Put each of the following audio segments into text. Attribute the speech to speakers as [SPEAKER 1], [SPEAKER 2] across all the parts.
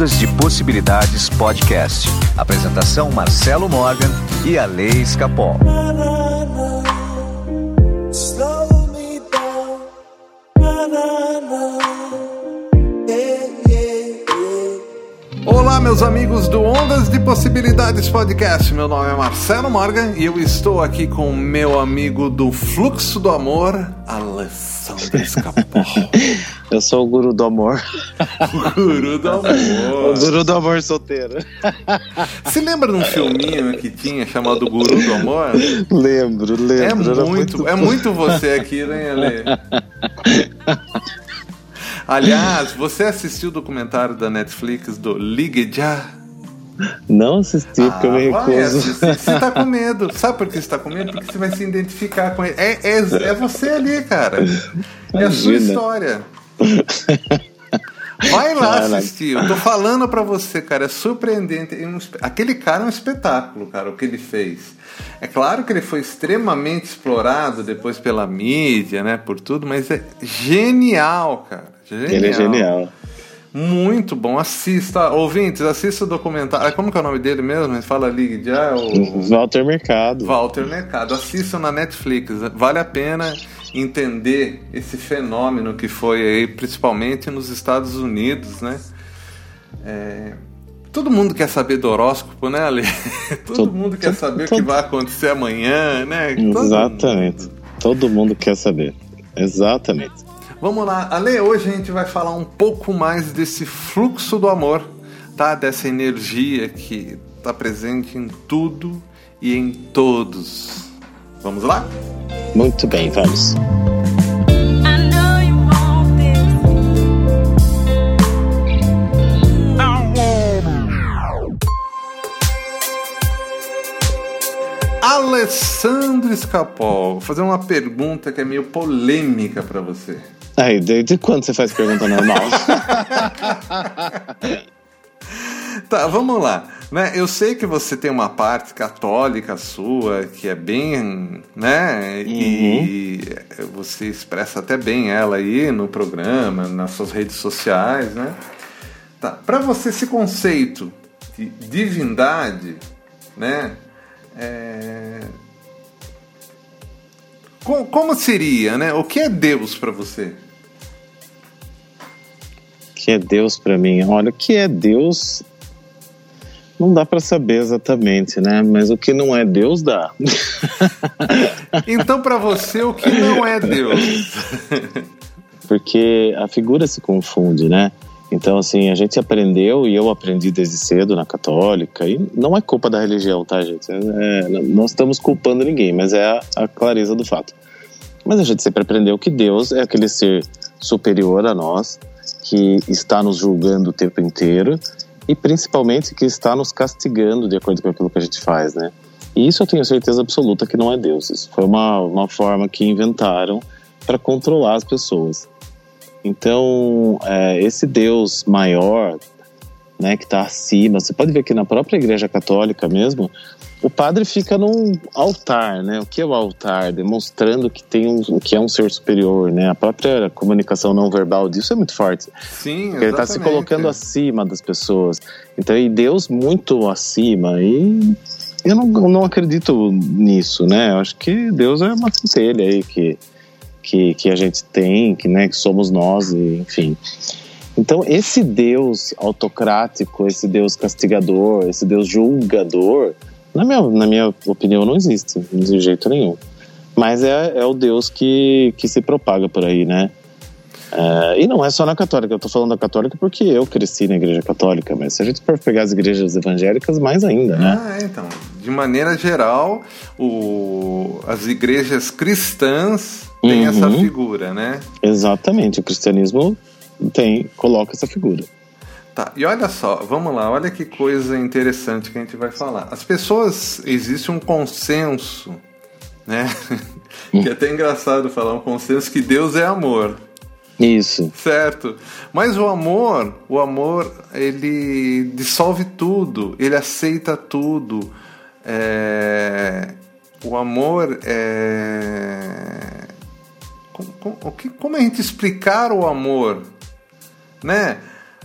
[SPEAKER 1] Ondas de Possibilidades Podcast. Apresentação Marcelo Morgan e a Lei Escapol.
[SPEAKER 2] Olá, meus amigos do Ondas de Possibilidades Podcast. Meu nome é Marcelo Morgan e eu estou aqui com meu amigo do Fluxo do Amor, Alessandro Escapol.
[SPEAKER 3] eu sou o guru do amor.
[SPEAKER 2] O guru do amor.
[SPEAKER 3] O guru do amor solteiro.
[SPEAKER 2] Você lembra de um filminho que tinha chamado Guru do Amor?
[SPEAKER 3] Lembro, lembro.
[SPEAKER 2] É muito, muito... é muito você aqui, né, Ale? Aliás, você assistiu o documentário da Netflix do Ligue Já?
[SPEAKER 3] Não assisti, ah, porque eu me recuso.
[SPEAKER 2] Você tá com medo. Sabe por que você tá com medo? Porque você vai se identificar com ele. É, é, é você ali, cara. É a sua história. Vai lá assistir. Eu tô falando para você, cara. É surpreendente. Aquele cara é um espetáculo, cara, o que ele fez. É claro que ele foi extremamente explorado depois pela mídia, né? Por tudo, mas é genial, cara. Genial.
[SPEAKER 3] Ele é genial.
[SPEAKER 2] Muito bom, assista, ouvintes, assista o documentário. Como que é o nome dele mesmo? Fala Ligue já. O...
[SPEAKER 3] Walter Mercado.
[SPEAKER 2] Walter Mercado. Assistam na Netflix. Vale a pena entender esse fenômeno que foi aí, principalmente nos Estados Unidos, né? É... Todo mundo quer saber do horóscopo, né, Ale? Todo, mundo quer saber o que vai acontecer amanhã, né?
[SPEAKER 3] Todo Exatamente. Mundo... Todo mundo quer saber. Exatamente.
[SPEAKER 2] Vamos lá, Ale, hoje a gente vai falar um pouco mais desse fluxo do amor, tá? Dessa energia que está presente em tudo e em todos. Vamos lá?
[SPEAKER 3] Muito bem, vamos.
[SPEAKER 2] Alessandro Escapol, vou fazer uma pergunta que é meio polêmica para você.
[SPEAKER 3] Aí, desde quando você faz pergunta normal?
[SPEAKER 2] tá, vamos lá. Né? Eu sei que você tem uma parte católica sua que é bem, né? Uhum. E você expressa até bem ela aí no programa, nas suas redes sociais, né? Tá. Para você esse conceito de divindade, né? É... Como seria, né? O que é Deus para você?
[SPEAKER 3] que é Deus para mim? Olha, o que é Deus não dá para saber exatamente, né? Mas o que não é Deus dá.
[SPEAKER 2] então, para você, o que não é Deus?
[SPEAKER 3] Porque a figura se confunde, né? Então, assim, a gente aprendeu e eu aprendi desde cedo na católica, e não é culpa da religião, tá, gente? É, é não estamos culpando ninguém, mas é a, a clareza do fato. Mas a gente sempre aprendeu que Deus é aquele ser superior a nós, que está nos julgando o tempo inteiro e principalmente que está nos castigando de acordo com aquilo que a gente faz, né? E isso eu tenho certeza absoluta que não é Deus. Isso foi uma, uma forma que inventaram para controlar as pessoas. Então, é, esse Deus maior, né, que está acima, você pode ver que na própria Igreja Católica mesmo, o padre fica num altar, né? O que é o altar? Demonstrando que tem um, que é um ser superior, né? A própria comunicação não verbal disso é muito forte.
[SPEAKER 2] Sim,
[SPEAKER 3] Ele está se colocando acima das pessoas. Então, e Deus muito acima. E eu não, não acredito nisso, né? Eu acho que Deus é uma centelha aí que, que, que a gente tem, que, né, que somos nós, e, enfim. Então, esse Deus autocrático, esse Deus castigador, esse Deus julgador, na minha, na minha opinião, não existe, de jeito nenhum. Mas é, é o Deus que, que se propaga por aí, né? É, e não é só na católica, eu tô falando da católica porque eu cresci na igreja católica, mas se a gente for pegar as igrejas evangélicas, mais ainda, né?
[SPEAKER 2] Ah, é, então. De maneira geral, o, as igrejas cristãs têm uhum. essa figura, né?
[SPEAKER 3] Exatamente, o cristianismo tem, coloca essa figura.
[SPEAKER 2] Tá, e olha só, vamos lá, olha que coisa interessante que a gente vai falar. As pessoas, existe um consenso, né? que é até engraçado falar um consenso que Deus é amor.
[SPEAKER 3] Isso.
[SPEAKER 2] Certo. Mas o amor, o amor, ele dissolve tudo, ele aceita tudo. É... O amor é. Como, a gente explicar o amor? Né?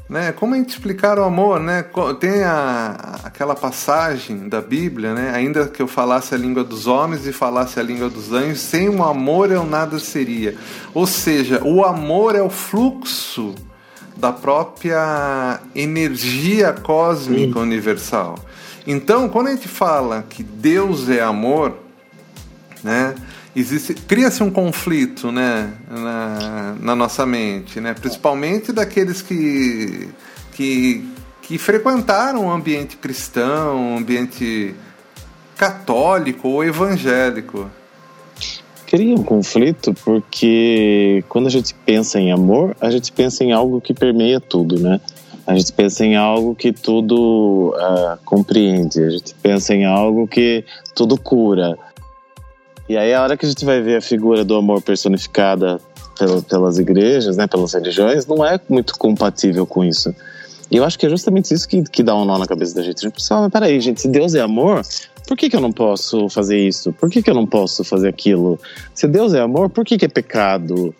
[SPEAKER 2] Né? Como a gente explicar o amor, né? Tem a, aquela passagem da Bíblia, né? Ainda que eu falasse a língua dos homens e falasse a língua dos anjos, sem o amor eu nada seria. Ou seja, o amor é o fluxo da própria energia cósmica universal. Então, quando a gente fala que Deus é amor, né? existe cria-se um conflito né, na, na, nossa mente, né, principalmente daqueles que, que, que frequentaram o ambiente cristão, o ambiente católico ou evangélico.
[SPEAKER 3] Cria um conflito porque quando a gente pensa em amor, a gente pensa em algo que permeia tudo, né? A gente pensa em algo que tudo uh, compreende, a gente pensa em algo que tudo cura, e aí a hora que a gente vai ver a figura do amor personificada pelas igrejas, né, pelas religiões, não é muito compatível com isso. E eu acho que é justamente isso que, que dá um nó na cabeça da gente. A gente pensa, mas peraí, gente, se Deus é amor, por que, que eu não posso fazer isso? Por que, que eu não posso fazer aquilo? Se Deus é amor, por que, que é pecado?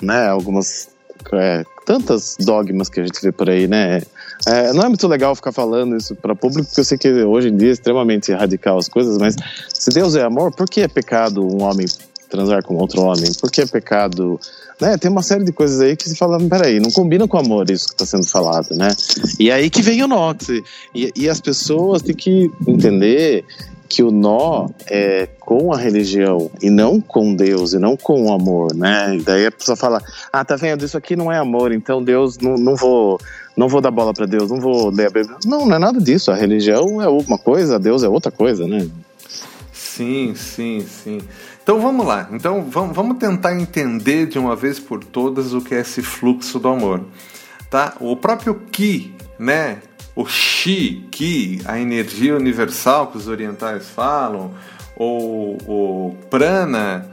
[SPEAKER 3] Né, algumas é, tantas dogmas que a gente vê por aí, né? É, não é muito legal ficar falando isso para público, porque eu sei que hoje em dia é extremamente radical as coisas, mas se Deus é amor, por que é pecado um homem transar com outro homem? Por que é pecado? Né? Tem uma série de coisas aí que se fala, peraí, não combina com amor isso que está sendo falado, né? E aí que vem o nó. E, e as pessoas têm que entender que o nó é com a religião e não com Deus e não com o amor, né? E daí a pessoa fala: "Ah, tá vendo? Isso aqui não é amor, então Deus não, não vou não vou dar bola para Deus, não vou ler a Bíblia". Não, não é nada disso. A religião é uma coisa, Deus é outra coisa, né?
[SPEAKER 2] Sim, sim, sim. Então vamos lá. Então vamos, tentar entender de uma vez por todas o que é esse fluxo do amor, tá? O próprio Ki, né? O Shi, Ki, a energia universal que os orientais falam, ou o Prana,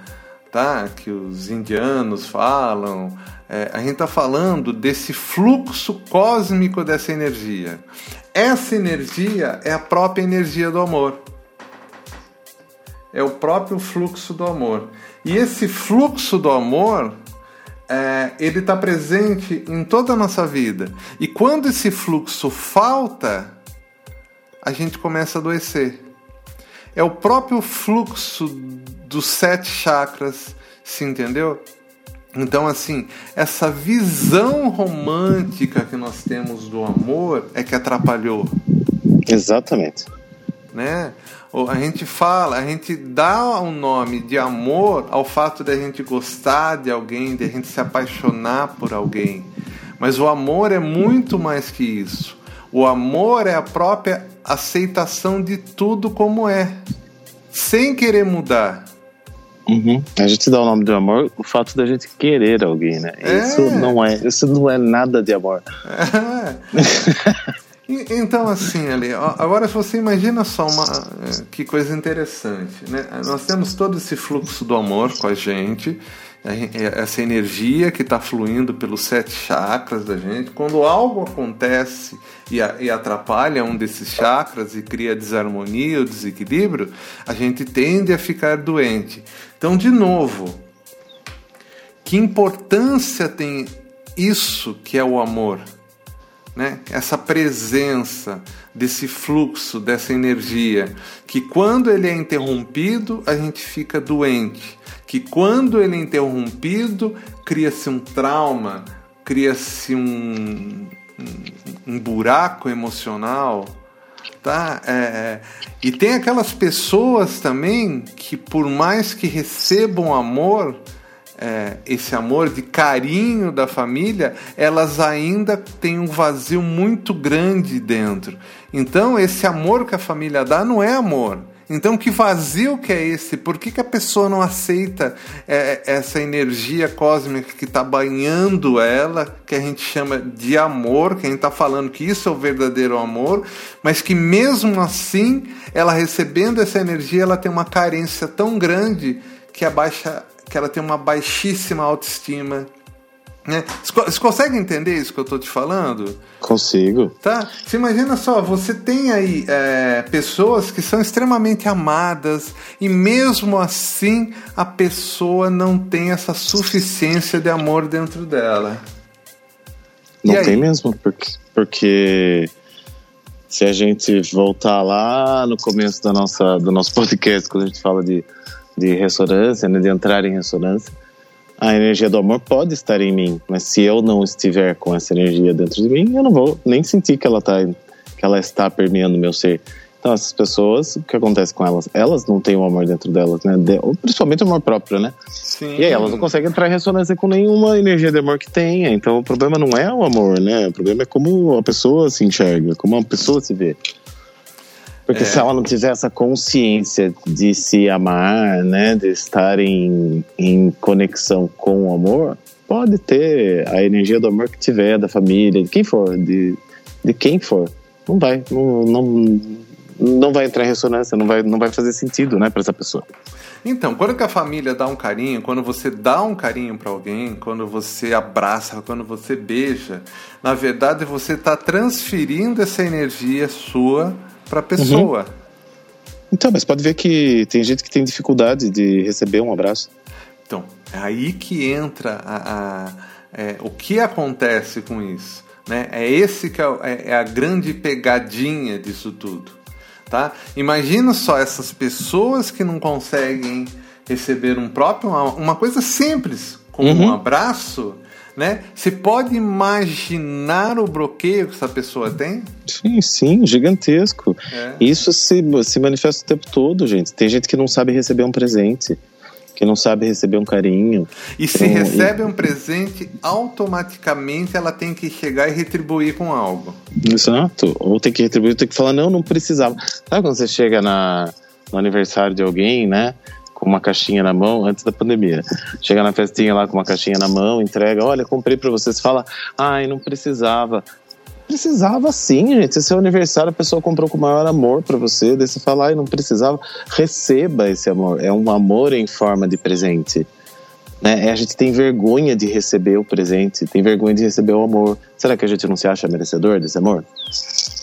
[SPEAKER 2] tá? que os indianos falam. É, a gente está falando desse fluxo cósmico dessa energia. Essa energia é a própria energia do amor. É o próprio fluxo do amor. E esse fluxo do amor é, ele está presente em toda a nossa vida. E quando esse fluxo falta, a gente começa a adoecer. É o próprio fluxo dos sete chakras, se entendeu? Então, assim, essa visão romântica que nós temos do amor é que atrapalhou.
[SPEAKER 3] Exatamente.
[SPEAKER 2] Né? a gente fala, a gente dá um nome de amor ao fato de a gente gostar de alguém, de a gente se apaixonar por alguém. Mas o amor é muito mais que isso. O amor é a própria aceitação de tudo como é, sem querer mudar.
[SPEAKER 3] Uhum. A gente dá o nome do amor o fato da gente querer alguém, né? É. Isso não é, isso não é nada de amor.
[SPEAKER 2] É. Então, assim, ali, agora se você imagina só uma é, que coisa interessante, né? Nós temos todo esse fluxo do amor com a gente, é, essa energia que está fluindo pelos sete chakras da gente. Quando algo acontece e atrapalha um desses chakras e cria desarmonia ou desequilíbrio, a gente tende a ficar doente. Então, de novo, que importância tem isso que é o amor? Né? essa presença desse fluxo, dessa energia, que quando ele é interrompido, a gente fica doente, que quando ele é interrompido, cria-se um trauma, cria-se um, um, um, buraco emocional. Tá? É, é, e tem aquelas pessoas também que, por mais que recebam amor, é, esse amor de carinho da família, elas ainda têm um vazio muito grande dentro. Então, esse amor que a família dá não é amor. Então, que vazio que é esse? Por que, que a pessoa não aceita é, essa energia cósmica que está banhando ela, que a gente chama de amor, que a gente está falando que isso é o verdadeiro amor, mas que mesmo assim, ela recebendo essa energia, ela tem uma carência tão grande que abaixa que ela tem uma baixíssima autoestima. Né? Você consegue entender isso que eu estou te falando?
[SPEAKER 3] Consigo.
[SPEAKER 2] Tá? Você imagina só, você tem aí é, pessoas que são extremamente amadas e mesmo assim a pessoa não tem essa suficiência de amor dentro dela.
[SPEAKER 3] Não tem mesmo, porque, porque se a gente voltar lá no começo da nossa, do nosso podcast, quando a gente fala de, de ressonância, né, de entrar em ressonância, a energia do amor pode estar em mim, mas se eu não estiver com essa energia dentro de mim, eu não vou nem sentir que ela, tá, que ela está permeando o meu ser. Então, essas pessoas, o que acontece com elas? Elas não têm o amor dentro delas, né? De, principalmente o amor próprio, né? Sim. E aí elas não conseguem entrar em ressonância com nenhuma energia de amor que tenha. Então, o problema não é o amor, né? O problema é como a pessoa se enxerga, como a pessoa se vê. Porque é. se ela não tiver essa consciência de se amar, né, de estar em, em conexão com o amor, pode ter a energia do amor que tiver, da família, de quem for, de, de quem for. Não vai, não, não, não vai entrar em ressonância, não vai, não vai fazer sentido, né, para essa pessoa.
[SPEAKER 2] Então, quando que a família dá um carinho, quando você dá um carinho para alguém, quando você abraça, quando você beija, na verdade você está transferindo essa energia sua para a pessoa. Uhum.
[SPEAKER 3] Então, mas pode ver que tem gente que tem dificuldade de receber um abraço.
[SPEAKER 2] Então, é aí que entra a, a é, o que acontece com isso. Né? É esse que é, é, é a grande pegadinha disso tudo. Tá? Imagina só essas pessoas que não conseguem receber um próprio uma coisa simples como uhum. um abraço né? Você pode imaginar o bloqueio que essa pessoa tem?
[SPEAKER 3] Sim, sim, gigantesco. É. Isso se, se manifesta o tempo todo, gente. Tem gente que não sabe receber um presente que não sabe receber um carinho.
[SPEAKER 2] E se então, recebe e... um presente, automaticamente ela tem que chegar e retribuir com algo.
[SPEAKER 3] Exato. Ou tem que retribuir, tem que falar, não, não precisava. Sabe quando você chega na, no aniversário de alguém, né? Com uma caixinha na mão antes da pandemia. Chega na festinha lá com uma caixinha na mão, entrega, olha, comprei para vocês, fala, ai, não precisava. Precisava sim, gente. Se é seu aniversário, a pessoa comprou com o maior amor para você, daí você fala, ai, não precisava. Receba esse amor. É um amor em forma de presente. Né? É, a gente tem vergonha de receber o presente, tem vergonha de receber o amor. Será que a gente não se acha merecedor desse amor?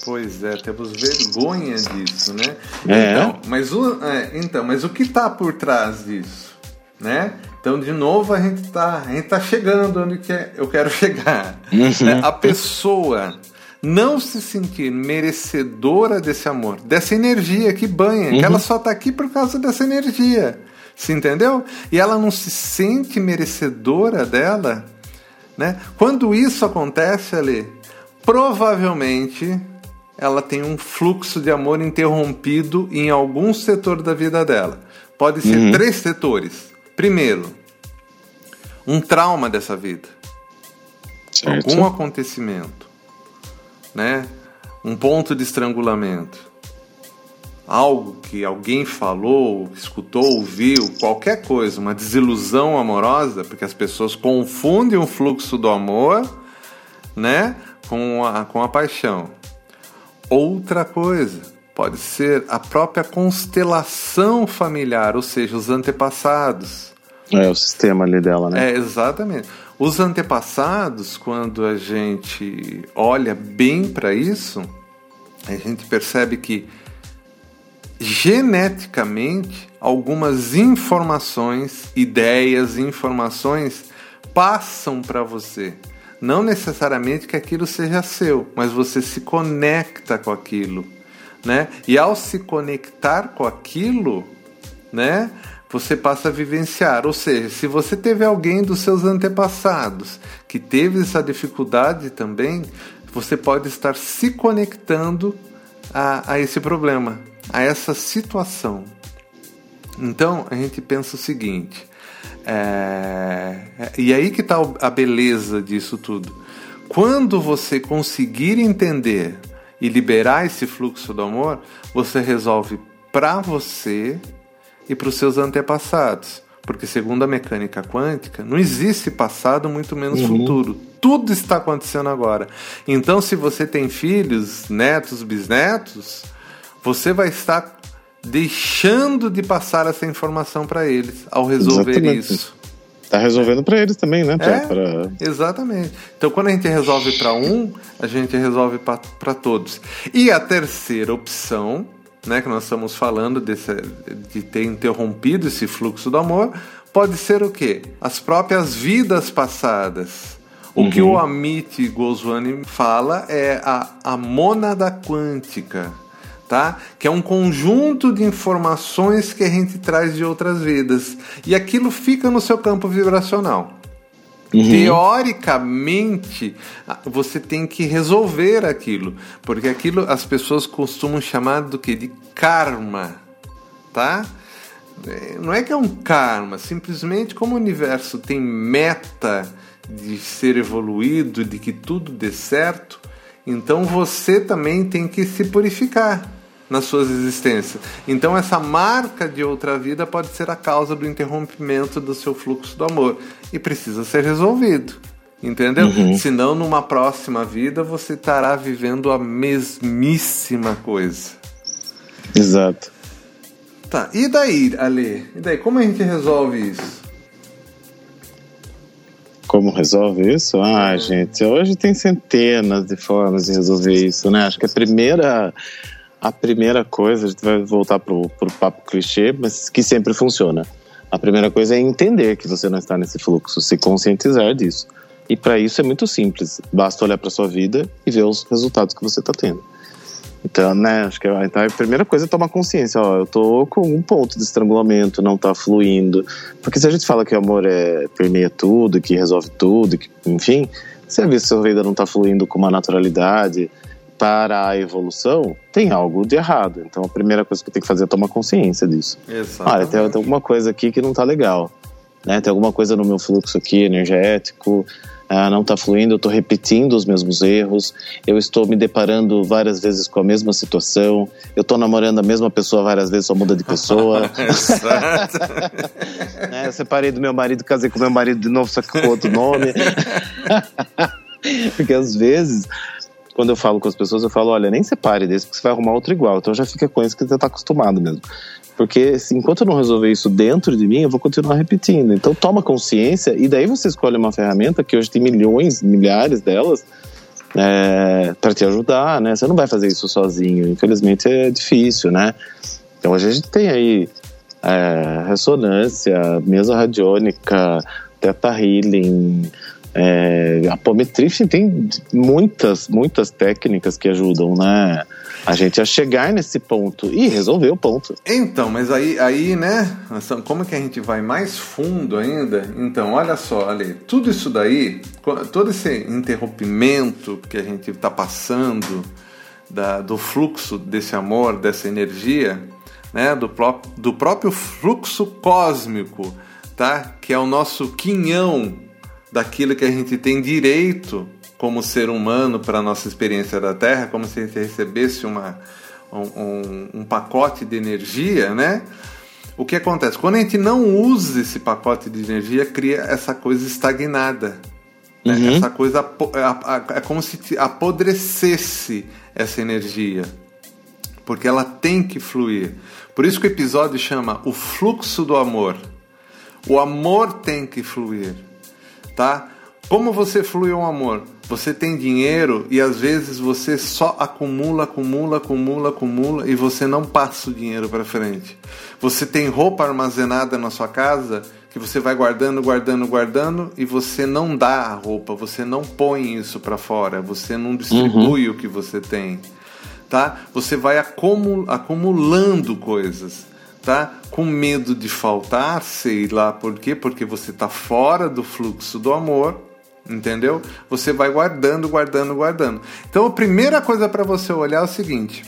[SPEAKER 2] Pois é, temos vergonha disso, né? É. Então, mas o, é, então, mas o que está por trás disso, né? Então, de novo, a gente está a gente tá chegando onde que é, eu quero chegar. Uhum. Né? A pessoa não se sentir merecedora desse amor, dessa energia que banha, uhum. que ela só está aqui por causa dessa energia. Se entendeu? E ela não se sente merecedora dela, né? Quando isso acontece ali, provavelmente ela tem um fluxo de amor interrompido em algum setor da vida dela. Pode ser uhum. três setores. Primeiro, um trauma dessa vida. Certo. Algum acontecimento, né? Um ponto de estrangulamento. Algo que alguém falou, escutou, ouviu, qualquer coisa, uma desilusão amorosa, porque as pessoas confundem o fluxo do amor, né, com a, com a paixão outra coisa. Pode ser a própria constelação familiar, ou seja, os antepassados.
[SPEAKER 3] É o sistema ali dela, né?
[SPEAKER 2] É, exatamente. Os antepassados, quando a gente olha bem para isso, a gente percebe que geneticamente algumas informações, ideias, informações passam para você. Não necessariamente que aquilo seja seu, mas você se conecta com aquilo, né? E ao se conectar com aquilo, né? Você passa a vivenciar. Ou seja, se você teve alguém dos seus antepassados que teve essa dificuldade também, você pode estar se conectando a, a esse problema, a essa situação. Então a gente pensa o seguinte: é... E aí que está a beleza disso tudo. Quando você conseguir entender e liberar esse fluxo do amor, você resolve para você e para os seus antepassados. Porque, segundo a mecânica quântica, não existe passado, muito menos uhum. futuro. Tudo está acontecendo agora. Então, se você tem filhos, netos, bisnetos, você vai estar deixando de passar essa informação para eles ao resolver Exatamente. isso.
[SPEAKER 3] Tá resolvendo para eles também, né?
[SPEAKER 2] É, pra... Exatamente. Então, quando a gente resolve para um, a gente resolve para todos. E a terceira opção, né, que nós estamos falando desse, de ter interrompido esse fluxo do amor, pode ser o quê? As próprias vidas passadas. O uhum. que o Amit Goswami fala é a, a mônada quântica, tá? Que é um conjunto de informações que a gente traz de outras vidas. E aquilo fica no seu campo vibracional. Uhum. Teoricamente, você tem que resolver aquilo, porque aquilo as pessoas costumam chamar do que de karma, tá? É, não é que é um karma, simplesmente como o universo tem meta de ser evoluído, de que tudo dê certo, então você também tem que se purificar nas suas existências. Então essa marca de outra vida pode ser a causa do interrompimento do seu fluxo do amor e precisa ser resolvido. Entendeu? Uhum. Senão, numa próxima vida, você estará vivendo a mesmíssima coisa.
[SPEAKER 3] Exato.
[SPEAKER 2] Tá, e daí, Ale? E daí, como a gente resolve isso?
[SPEAKER 3] Como resolve isso? Ah, gente, hoje tem centenas de formas de resolver isso, né? Acho que a primeira a primeira coisa, a gente vai voltar pro, pro papo clichê, mas que sempre funciona. A primeira coisa é entender que você não está nesse fluxo, se conscientizar disso. E para isso é muito simples, basta olhar para sua vida e ver os resultados que você está tendo. Então, né, acho que então, a primeira coisa é tomar consciência, ó, eu tô com um ponto de estrangulamento, não tá fluindo. Porque se a gente fala que o amor é permeia tudo, que resolve tudo, que, enfim, se a sua vida não tá fluindo com uma naturalidade, para a evolução, tem algo de errado. Então a primeira coisa que tem que fazer é tomar consciência disso. Olha, tem, tem, alguma coisa aqui que não está legal. Né? Tem alguma coisa no meu fluxo aqui energético, ah, não está fluindo, eu estou repetindo os mesmos erros, eu estou me deparando várias vezes com a mesma situação, eu estou namorando a mesma pessoa várias vezes, só muda de pessoa. Exato. né? Eu separei do meu marido, casei com meu marido de novo, só que com outro nome. Porque às vezes quando eu falo com as pessoas, eu falo, olha, nem separe desse, porque você vai arrumar outro igual. Então já fica com isso que você está acostumado mesmo. Porque enquanto eu não resolver isso dentro de mim, eu vou continuar repetindo. Então toma consciência e daí você escolhe uma ferramenta que hoje tem milhões, milhares delas, é, para te ajudar, né? Você não vai fazer isso sozinho. Infelizmente é difícil, né? Então hoje a gente tem aí é, ressonância, mesa radiônica, teta healing, é, a apometria tem muitas, muitas técnicas que ajudam, né? A gente a chegar nesse ponto e resolver o ponto.
[SPEAKER 2] Então, mas aí, aí, né? Como que a gente vai mais fundo ainda? Então, olha só, tudo isso daí, todo esse interrompimento que a gente está passando da, do fluxo desse amor, dessa energia, né? Do, pró do próprio fluxo cósmico, tá? Que é o nosso quinhão daquilo que a gente tem direito como ser humano para a nossa experiência da Terra, como se a gente recebesse uma, um, um, pacote de energia, né? O que acontece? Quando a gente não usa esse pacote de energia, cria essa coisa estagnada. Né? Uhum. Essa coisa é, é como se apodrecesse essa energia. Porque ela tem que fluir. Por isso que o episódio chama O Fluxo do Amor. O amor tem que fluir tá? Como você flui um amor? Você tem dinheiro e às vezes você só acumula, acumula, acumula, acumula e você não passa o dinheiro para frente. Você tem roupa armazenada na sua casa que você vai guardando, guardando, guardando e você não dá a roupa, você não põe isso para fora, você não distribui uhum. o que você tem, tá? Você vai acumulando coisas tá com medo de faltar, sei lá por quê, porque você está fora do fluxo do amor, entendeu? Você vai guardando, guardando, guardando. Então a primeira coisa para você olhar é o seguinte: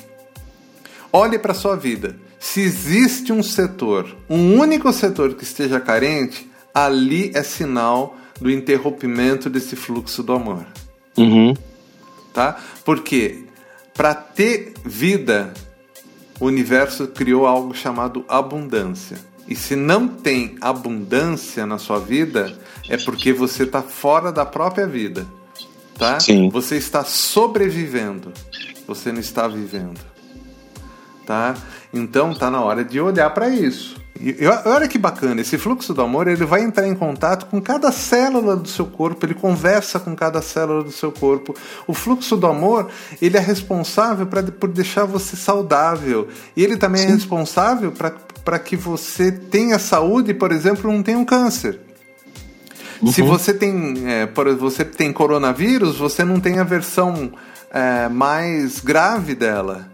[SPEAKER 2] olhe para sua vida. Se existe um setor, um único setor que esteja carente, ali é sinal do interrompimento desse fluxo do amor.
[SPEAKER 3] Uhum.
[SPEAKER 2] Tá? Porque para ter vida o universo criou algo chamado abundância. E se não tem abundância na sua vida, é porque você está fora da própria vida. Tá?
[SPEAKER 3] Sim.
[SPEAKER 2] Você está sobrevivendo. Você não está vivendo. Tá? Então está na hora de olhar para isso. E olha que bacana, esse fluxo do amor ele vai entrar em contato com cada célula do seu corpo, ele conversa com cada célula do seu corpo. O fluxo do amor ele é responsável pra, por deixar você saudável e ele também é Sim. é responsável para que você tenha saúde, por exemplo, não tenha um câncer. Uhum. Se você tem, é, por, você tem coronavírus, você não tem a versão é, mais grave dela.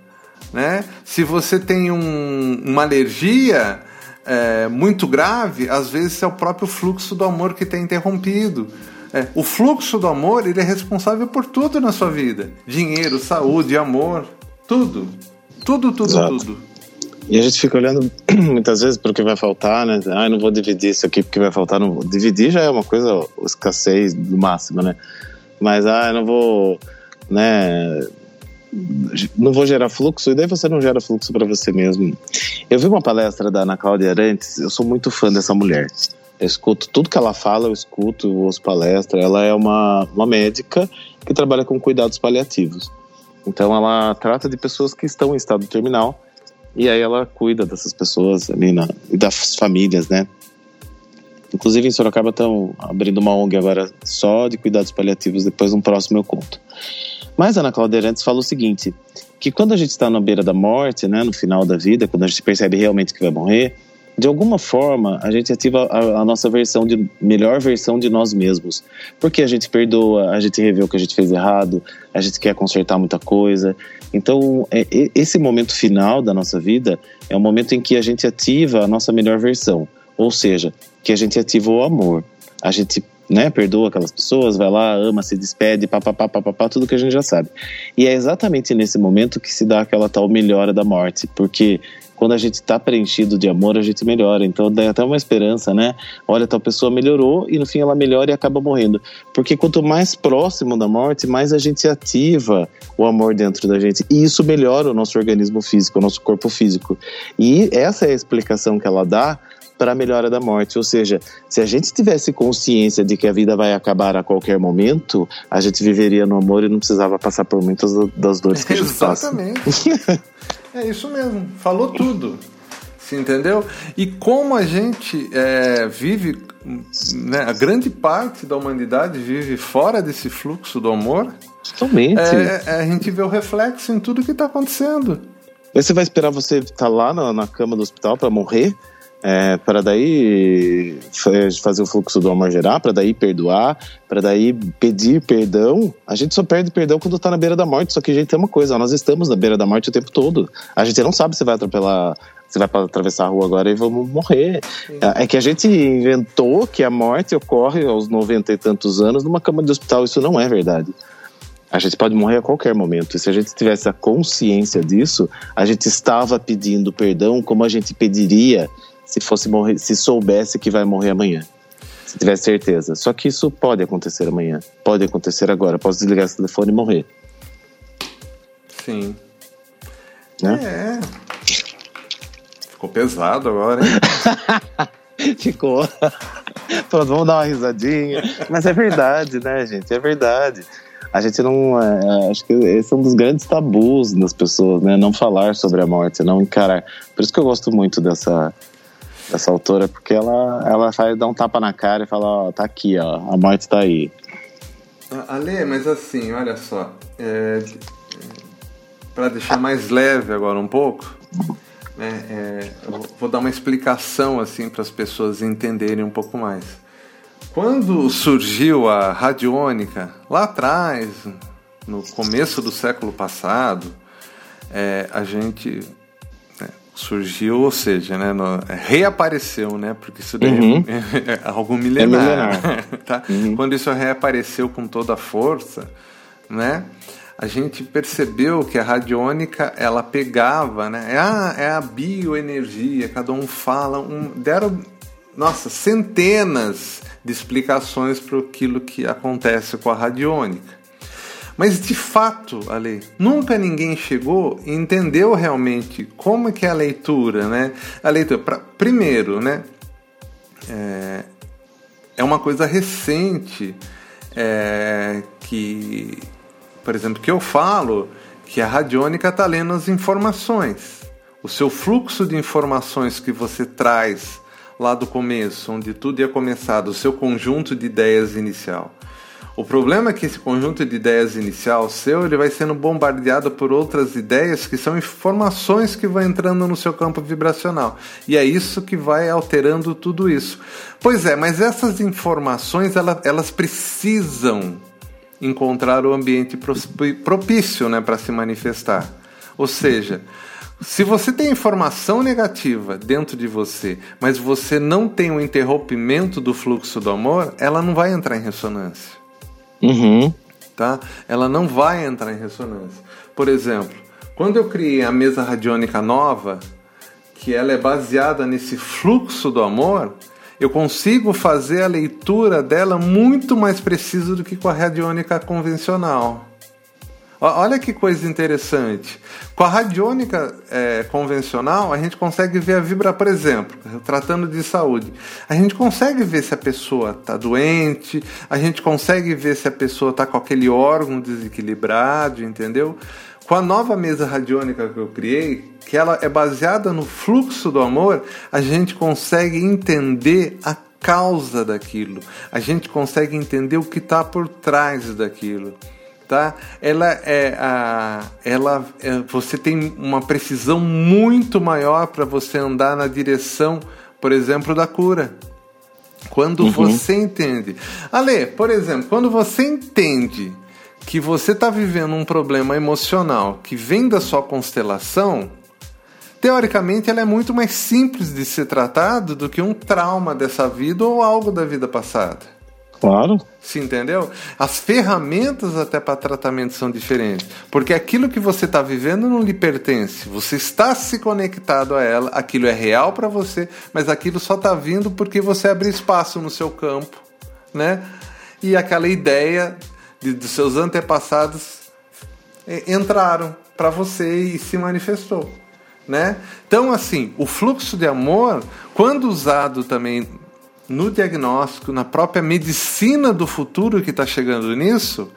[SPEAKER 2] Né? Se você tem um, uma alergia é, muito grave, às vezes é o próprio fluxo do amor que está interrompido. É, o fluxo do amor ele é responsável por tudo na sua vida: dinheiro, saúde, amor, tudo, tudo, tudo, Exato. tudo.
[SPEAKER 3] E a gente fica olhando muitas vezes para o que vai faltar, né? Ah, não vou dividir isso aqui porque vai faltar. Não vou. Dividir já é uma coisa, escassez do máximo, né? Mas, ah, não vou, né? Não vou gerar fluxo, e daí você não gera fluxo para você mesmo. Eu vi uma palestra da Ana Cláudia Arantes, eu sou muito fã dessa mulher. Eu escuto tudo que ela fala, eu escuto as palestras. Ela é uma, uma médica que trabalha com cuidados paliativos. Então, ela trata de pessoas que estão em estado terminal e aí ela cuida dessas pessoas ali na, e das famílias, né? Inclusive em Sorocaba estão abrindo uma ONG agora só de cuidados paliativos, depois no próximo eu conto. Mas Ana Cláudia Arantes fala o seguinte, que quando a gente está na beira da morte, né, no final da vida, quando a gente percebe realmente que vai morrer, de alguma forma a gente ativa a, a, nossa versão de melhor versão de nós mesmos. Porque a gente perdoa a gente revê o que a gente fez errado a gente quer consertar muita coisa. Então é, esse momento final da nossa vida é o momento em que a gente ativa a nossa melhor versão. Ou seja que a gente ativa o amor. A gente né, perdoa aquelas pessoas, vai lá, ama, se despede, papapá, papapá, tudo que a gente já sabe. E é exatamente nesse momento que se dá aquela tal melhora da morte, porque quando a gente está preenchido de amor, a gente melhora. Então dá até uma esperança, né? Olha, tal pessoa melhorou e no fim ela melhora e acaba morrendo. Porque quanto mais próximo da morte, mais a gente ativa o amor dentro da gente. E isso melhora o nosso organismo físico, o nosso corpo físico. E essa é a explicação que ela dá para a melhora da morte. Ou seja, se a gente tivesse consciência de que a vida vai acabar a qualquer momento, a gente viveria no amor e não precisava passar por muitas das dores que a gente passa.
[SPEAKER 2] Exatamente. É isso mesmo, falou tudo. Você entendeu? E como a gente é, vive, né, a grande parte da humanidade vive fora desse fluxo do amor,
[SPEAKER 3] Totalmente.
[SPEAKER 2] É, é, a gente vê o reflexo em tudo que está acontecendo.
[SPEAKER 3] Você vai esperar você estar tá lá na, na cama do hospital para morrer? É, para daí fazer o fluxo do amor gerar, para daí perdoar, para daí pedir perdão. A gente só perde perdão quando está na beira da morte. Só que a gente tem uma coisa, nós estamos na beira da morte o tempo todo. A gente não sabe se vai atropelar, se vai atravessar a rua agora e vamos morrer. É, é que a gente inventou que a morte ocorre aos noventa e tantos anos numa cama de hospital. Isso não é verdade. A gente pode morrer a qualquer momento. E se a gente tivesse a consciência disso, a gente estava pedindo perdão como a gente pediria se fosse morrer, se soubesse que vai morrer amanhã. Se tivesse certeza. Só que isso pode acontecer amanhã. Pode acontecer agora. Posso desligar esse telefone e morrer.
[SPEAKER 2] Sim. Né? É. Ficou pesado agora,
[SPEAKER 3] hein? Ficou. Pronto, vamos dar uma risadinha. Mas é verdade, né, gente? É verdade. A gente não. É, acho que esse é um dos grandes tabus das pessoas, né? Não falar sobre a morte, não encarar. Por isso que eu gosto muito dessa, essa autora, porque ela, ela vai dar um tapa na cara e fala, ó, tá aqui, ó, a morte tá aí.
[SPEAKER 2] Ale, mas assim, olha só, é, para deixar mais leve agora um pouco, né, é, vou dar uma explicação assim para as pessoas entenderem um pouco mais. Quando surgiu a radiônica, lá atrás, no começo do século passado, é, a gente surgiu, ou seja, né, no, é, reapareceu, né, porque isso daí uhum. é, é, algo milenar, é milenar. tá? Uhum. Quando isso reapareceu com toda a força, né, a gente percebeu que a radiônica ela pegava, né, é a, é a bioenergia, cada um fala, um, deram, nossa, centenas de explicações para aquilo que acontece com a radiônica. Mas de fato, Ale, nunca ninguém chegou e entendeu realmente como é que é a leitura, né? A leitura, pra, primeiro, né? É, é uma coisa recente é, que, por exemplo, que eu falo que a radiônica está lendo as informações. O seu fluxo de informações que você traz lá do começo, onde tudo ia começar, do seu conjunto de ideias inicial O problema é que esse conjunto de ideias inicial seu ele vai sendo bombardeado por outras ideias que são informações que vão entrando no seu campo vibracional. E é isso que vai alterando tudo isso. Pois é, mas essas informações elas, elas precisam encontrar o ambiente propício né, para se manifestar. Ou seja, se você tem informação negativa dentro de você, mas você não tem um interrompimento do fluxo do amor, ela não vai entrar em ressonância.
[SPEAKER 3] Uhum.
[SPEAKER 2] Tá? Ela não vai entrar em ressonância. Por exemplo, quando eu criei a mesa radiônica nova, que ela é baseada nesse fluxo do amor, eu consigo fazer a leitura dela muito mais precisa do que com a radiônica convencional. Olha que coisa interessante. Com a radiônica é, convencional, a gente consegue ver a vibra, por exemplo, tratando de saúde. A gente consegue ver se a pessoa está doente, a gente consegue ver se a pessoa está com aquele órgão desequilibrado, entendeu? Com a nova mesa radiônica que eu criei, que ela é baseada no fluxo do amor, a gente consegue entender a causa daquilo, a gente consegue entender o que está por trás daquilo. Tá? Ela é a, ela é, você tem uma precisão muito maior para você andar na direção, por exemplo, da cura. Quando uhum. você entende. Ale, por exemplo, quando você entende que você está vivendo um problema emocional que vem da sua constelação, teoricamente ela é muito mais simples de ser tratado do que um trauma dessa vida ou algo da vida passada.
[SPEAKER 3] Claro.
[SPEAKER 2] Se entendeu? As ferramentas até para tratamento são diferentes. Porque aquilo que você está vivendo não lhe pertence. Você está se conectado a ela, aquilo é real para você, mas aquilo só está vindo porque você abriu espaço no seu campo, né? E aquela ideia de, dos seus antepassados entraram para você e se manifestou. Né? Então, assim, o fluxo de amor, quando usado também no diagnóstico, na própria medicina do futuro que está chegando nisso,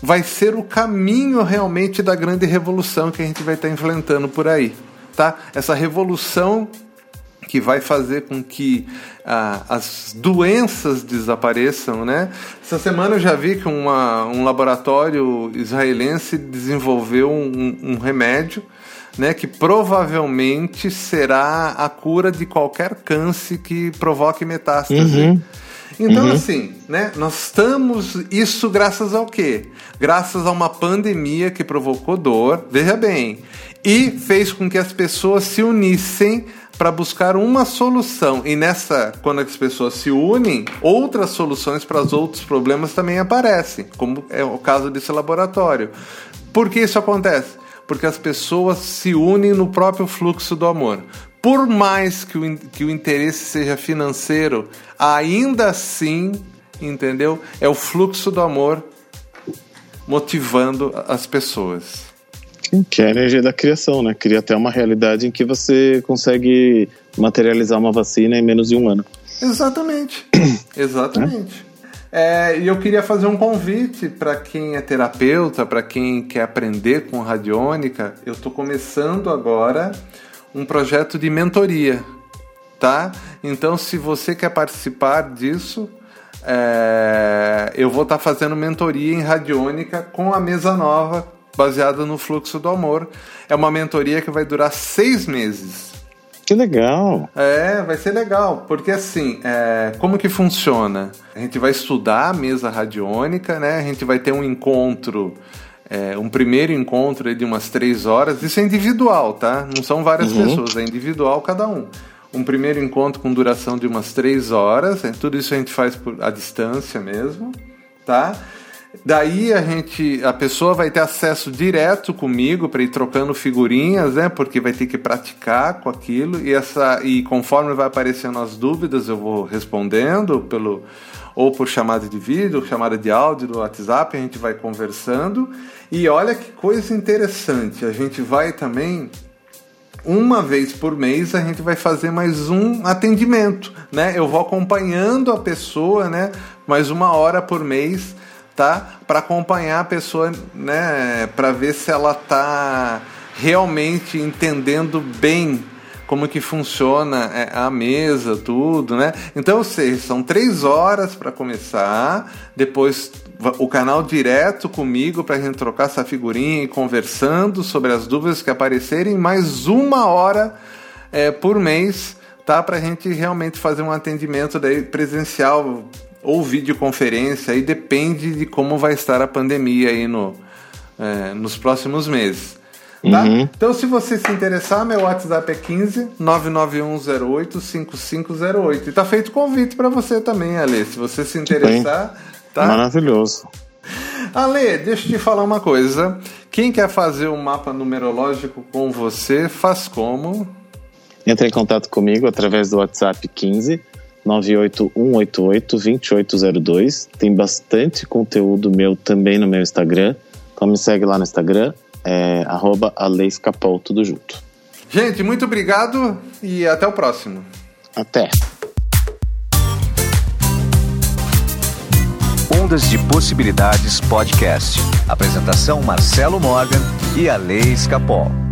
[SPEAKER 2] vai ser o caminho realmente da grande revolução que a gente vai estar tá enfrentando por aí. Tá? Essa revolução que vai fazer com que ah, as doenças desapareçam, né? Essa semana eu já vi que uma, um laboratório israelense desenvolveu um, um remédio né, que provavelmente será a cura de qualquer câncer que provoque metástase. Uhum. Então, uhum. assim, né, nós estamos. Isso graças ao quê? Graças a uma pandemia que provocou dor, veja bem, e fez com que as pessoas se unissem para buscar uma solução. E nessa, quando as pessoas se unem, outras soluções para os outros problemas também aparecem, como é o caso desse laboratório. Por que isso acontece? Porque as pessoas se unem no próprio fluxo do amor. Por mais que o, que o interesse seja financeiro, ainda assim, entendeu? É o fluxo do amor motivando as pessoas.
[SPEAKER 3] Que é a energia da criação, né? Cria até uma realidade em que você consegue materializar uma vacina em menos de um ano.
[SPEAKER 2] Exatamente. Exatamente. É? É, e eu queria fazer um convite para quem é terapeuta, para quem quer aprender com radiônica. Eu estou começando agora um projeto de mentoria, tá? Então, se você quer participar disso, é, eu vou estar tá fazendo mentoria em radiônica com a mesa nova, baseada no fluxo do amor. É uma mentoria que vai durar seis meses.
[SPEAKER 3] Que legal!
[SPEAKER 2] É, vai ser legal, porque assim, é, como que funciona? A gente vai estudar a mesa radiônica, né? A gente vai ter um encontro, é, um primeiro encontro de umas três horas. Isso é individual, tá? Não são várias uhum. pessoas, é individual cada um. Um primeiro encontro com duração de umas três horas. É, tudo isso a gente faz por, à distância mesmo, tá? Daí a gente, a pessoa vai ter acesso direto comigo para ir trocando figurinhas, né? Porque vai ter que praticar com aquilo e essa e conforme vai aparecendo as dúvidas, eu vou respondendo pelo ou por chamada de vídeo, chamada de áudio do WhatsApp, a gente vai conversando. E olha que coisa interessante, a gente vai também uma vez por mês a gente vai fazer mais um atendimento, né? Eu vou acompanhando a pessoa, né? Mais uma hora por mês tá? Para acompanhar a pessoa, né? Para ver se ela tá realmente entendendo bem como que funciona é, a mesa, tudo, né? Então, seja, são três horas para começar, depois o canal direto comigo para a gente trocar essa figurinha e conversando sobre as dúvidas que aparecerem, mais uma hora é, por mês, tá? Para a gente realmente fazer um atendimento daí presencial ou videoconferência, aí depende de como vai estar a pandemia aí no, é, nos próximos meses. Tá? Uhum. Então, se você se interessar, meu WhatsApp é 15 99108 5508. E tá feito convite para você também, Ale. Se você se interessar, tá?
[SPEAKER 3] Maravilhoso.
[SPEAKER 2] Ale, deixa eu te falar uma coisa. Quem quer fazer um mapa numerológico com você, faz como?
[SPEAKER 3] Entre em contato comigo através do WhatsApp 15 98188 2802. Tem bastante conteúdo meu também no meu Instagram. Então me segue lá no Instagram, é, arroba Aleiscapol, tudo junto.
[SPEAKER 2] Gente, muito obrigado e até o próximo.
[SPEAKER 3] Até.
[SPEAKER 1] Ondas de Possibilidades Podcast. Apresentação Marcelo Morgan e a Lei Escapol.